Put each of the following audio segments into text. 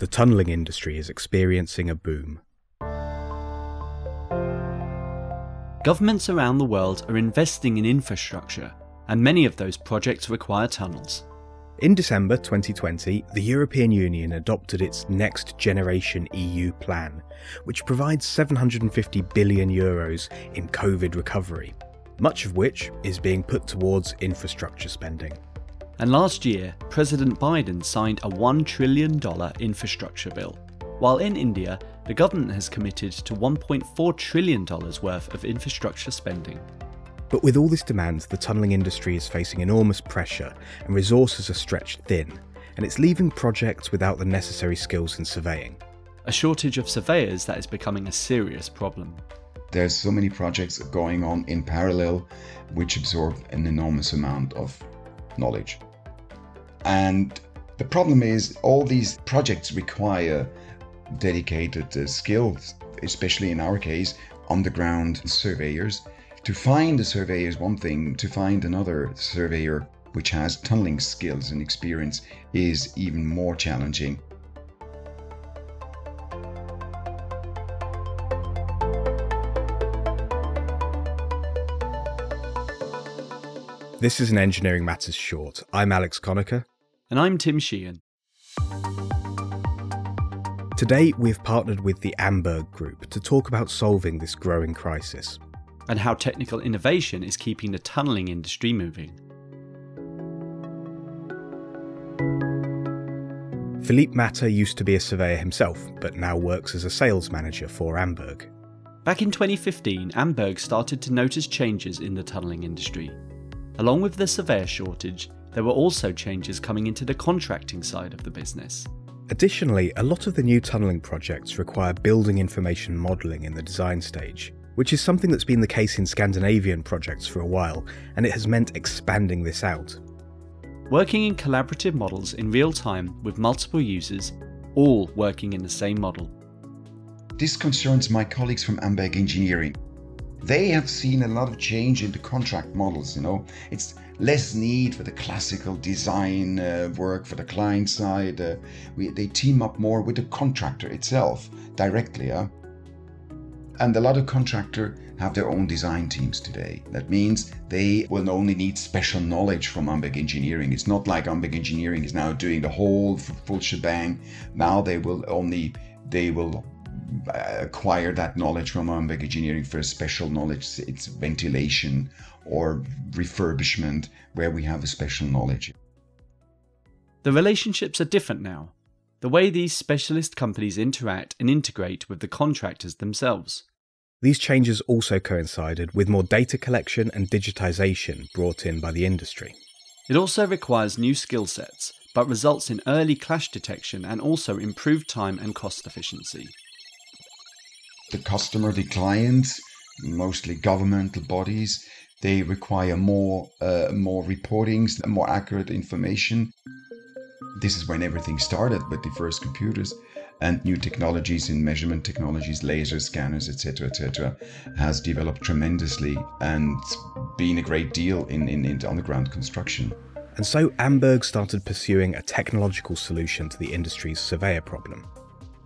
the tunnelling industry is experiencing a boom. Governments around the world are investing in infrastructure, and many of those projects require tunnels. In December 2020, the European Union adopted its Next Generation EU plan, which provides 750 billion euros in COVID recovery, much of which is being put towards infrastructure spending. And last year, President Biden signed a $1 trillion infrastructure bill, while in India, the government has committed to $1.4 trillion worth of infrastructure spending. But with all this demand, the tunnelling industry is facing enormous pressure and resources are stretched thin, and it's leaving projects without the necessary skills in surveying. A shortage of surveyors that is becoming a serious problem. There's so many projects going on in parallel which absorb an enormous amount of knowledge. And the problem is all these projects require dedicated uh, skills, especially in our case, underground surveyors to find a surveyor is one thing, to find another surveyor which has tunneling skills and experience is even more challenging. This is an Engineering Matters short. I'm Alex Conacher. And I'm Tim Sheehan. Today, we've partnered with the Amberg Group to talk about solving this growing crisis and how technical innovation is keeping the tunnelling industry moving. Philippe Matter used to be a surveyor himself, but now works as a sales manager for Amberg. Back in 2015, Amberg started to notice changes in the tunnelling industry. Along with the surveyor shortage, there were also changes coming into the contracting side of the business. Additionally, a lot of the new tunnelling projects require building information modelling in the design stage, which is something that's been the case in Scandinavian projects for a while, and it has meant expanding this out. Working in collaborative models in real time with multiple users, all working in the same model. This concerns my colleagues from Amberg Engineering. They have seen a lot of change in the contract models, you know. It's less need for the classical design uh, work for the client side. Uh, we, they team up more with the contractor itself directly. And a lot of contractor have their own design teams today. That means they will only need special knowledge from Amberg Engineering. It's not like Amberg Engineering is now doing the whole full shebang. Now they will only they will uh, acquire that knowledge from Amberg Engineering for a special knowledge. It's ventilation or refurbishment where we have a special knowledge. The relationships are different now. The way these specialist companies interact and integrate with the contractors themselves. These changes also coincided with more data collection and digitization brought in by the industry. It also requires new skill sets, but results in early clash detection and also improved time and cost efficiency. The customer, the clients, mostly governmental bodies, they require more uh, more reportings, more accurate information. This is when everything started with the first computers and new technologies in measurement technologies, laser scanners, etc., etc., has developed tremendously and been a great deal in, in, in underground construction. And so Amberg started pursuing a technological solution to the industry's surveyor problem.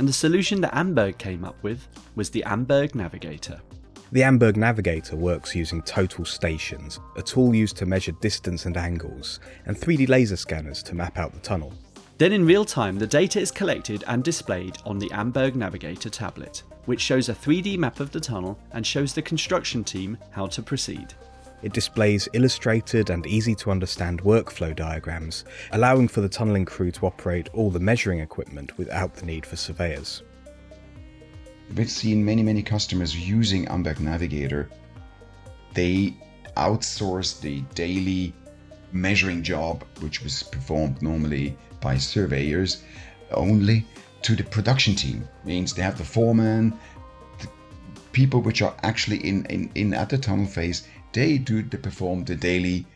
And the solution that Amberg came up with was the Amberg Navigator. The Amberg Navigator works using total stations, a tool used to measure distance and angles, and 3D laser scanners to map out the tunnel. Then in real time, the data is collected and displayed on the Amberg Navigator tablet, which shows a 3D map of the tunnel and shows the construction team how to proceed. It displays illustrated and easy to understand workflow diagrams, allowing for the tunnelling crew to operate all the measuring equipment without the need for surveyors. We've seen many, many customers using Amberg Navigator. They outsource the daily measuring job, which was performed normally by surveyors only to the production team. Means they have the foreman, the people which are actually in, in, in at the tunnel phase, they do they perform the daily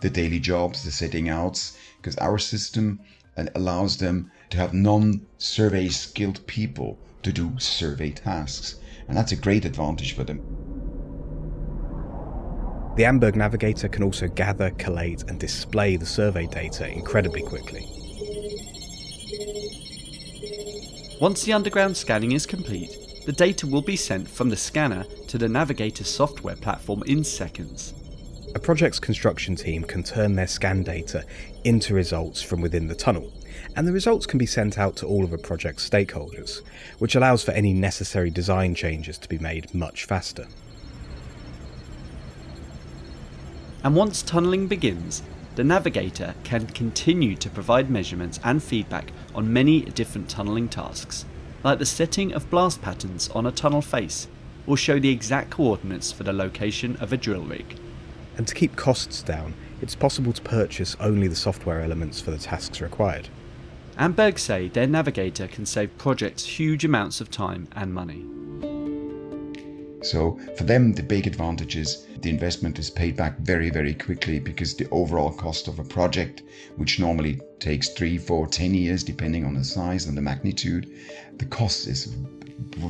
the daily jobs, the setting outs, because our system uh, allows them to have non-survey skilled people to do survey tasks. And that's a great advantage for them. The Amberg Navigator can also gather, collate, and display the survey data incredibly quickly. Once the underground scanning is complete, the data will be sent from the scanner to the Navigator software platform in seconds. A project's construction team can turn their scan data into results from within the tunnel, and the results can be sent out to all of a project's stakeholders, which allows for any necessary design changes to be made much faster. And once tunnelling begins, the navigator can continue to provide measurements and feedback on many different tunnelling tasks, like the setting of blast patterns on a tunnel face, or show the exact coordinates for the location of a drill rig. And to keep costs down, it's possible to purchase only the software elements for the tasks required. Amberg say their navigator can save projects huge amounts of time and money. So for them, the big advantage is the investment is paid back very, very quickly because the overall cost of a project, which normally takes three, four, ten years, depending on the size and the magnitude, the cost is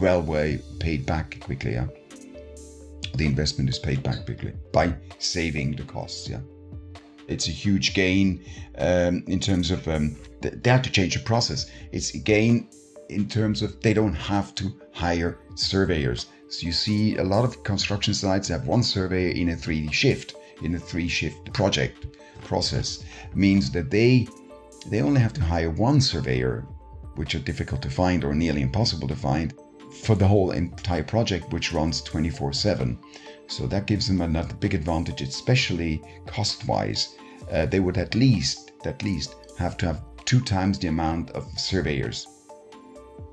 well way paid back quickly. Yeah? The investment is paid back quickly by saving the costs. Yeah, it's a huge gain um, in terms of um, they have to change the process. It's a gain in terms of they don't have to hire surveyors so you see a lot of construction sites have one surveyor in a 3D shift, in a three shift project process. Means that they they only have to hire one surveyor, which are difficult to find or nearly impossible to find, for the whole entire project, which runs 24/7. So that gives them another big advantage, especially cost-wise. Uh, they would at least at least have to have two times the amount of surveyors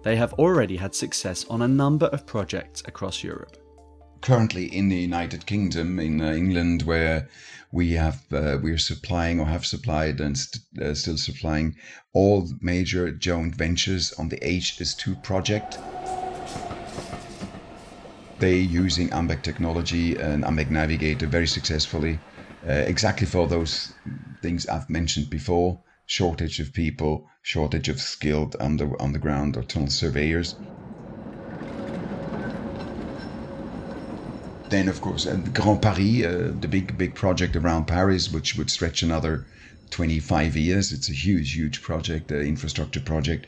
they have already had success on a number of projects across Europe. Currently in the United Kingdom, in uh, England, where we have uh, we're supplying or have supplied and st- uh, still supplying all major joint ventures on the HS2 project. They using Amberg technology and Amberg Navigator very successfully, uh, exactly for those things I've mentioned before shortage of people, shortage of skilled under, underground or tunnel surveyors. Then, of course, uh, Grand Paris, uh, the big, big project around Paris, which would stretch another 25 years. It's a huge, huge project, uh, infrastructure project.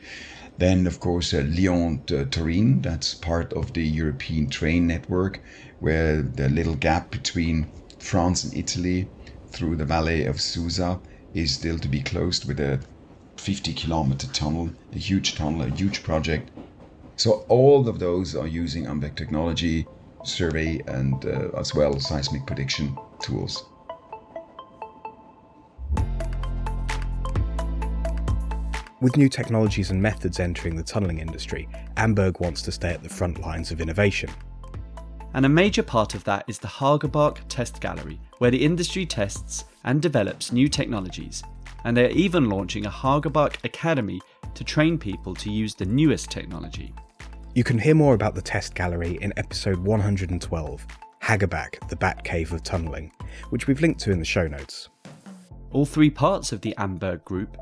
Then, of course, uh, Lyon to Turin, that's part of the European train network, where the little gap between France and Italy through the valley of Susa is still to be closed with a 50 kilometer tunnel, a huge tunnel, a huge project. So all of those are using Amberg technology, survey, and uh, as well seismic prediction tools. With new technologies and methods entering the tunnelling industry, Amberg wants to stay at the front lines of innovation. And a major part of that is the Hagerbach Test Gallery, where the industry tests and develops new technologies. And they are even launching a Hagerbach Academy to train people to use the newest technology. You can hear more about the test gallery in episode 112, Hagerbach, the Bat Cave of Tunnelling, which we've linked to in the show notes. All three parts of the Amberg Group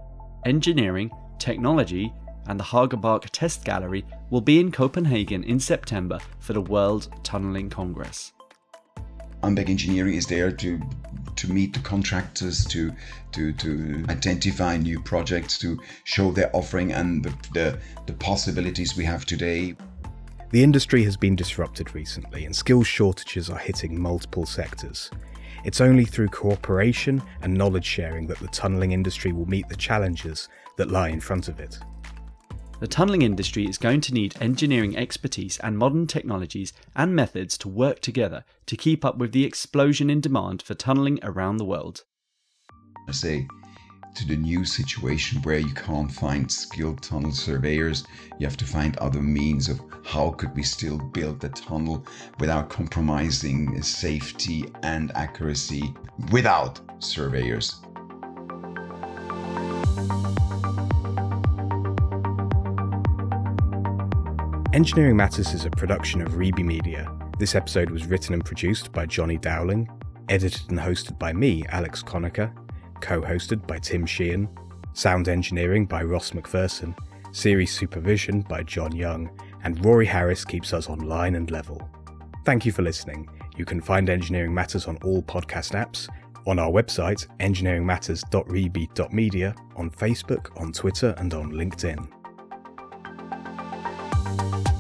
engineering, technology, and the Hagerbach Test Gallery will be in Copenhagen in September for the World Tunnelling Congress. Amberg Engineering is there to to meet the contractors, to to to identify new projects, to show their offering and the, the, the possibilities we have today. The industry has been disrupted recently, and skills shortages are hitting multiple sectors. It's only through cooperation and knowledge sharing that the tunnelling industry will meet the challenges that lie in front of it. The tunnelling industry is going to need engineering expertise and modern technologies and methods to work together to keep up with the explosion in demand for tunnelling around the world. I say to the new situation where you can't find skilled tunnel surveyors, you have to find other means of how could we still build the tunnel without compromising safety and accuracy without surveyors. Engineering Matters is a production of Reby Media. This episode was written and produced by Johnny Dowling, edited and hosted by me, Alex Conacher, co hosted by Tim Sheehan, sound engineering by Ross McPherson, series supervision by John Young, and Rory Harris keeps us online and level. Thank you for listening. You can find Engineering Matters on all podcast apps, on our website, engineeringmatters.reby.media, on Facebook, on Twitter, and on LinkedIn you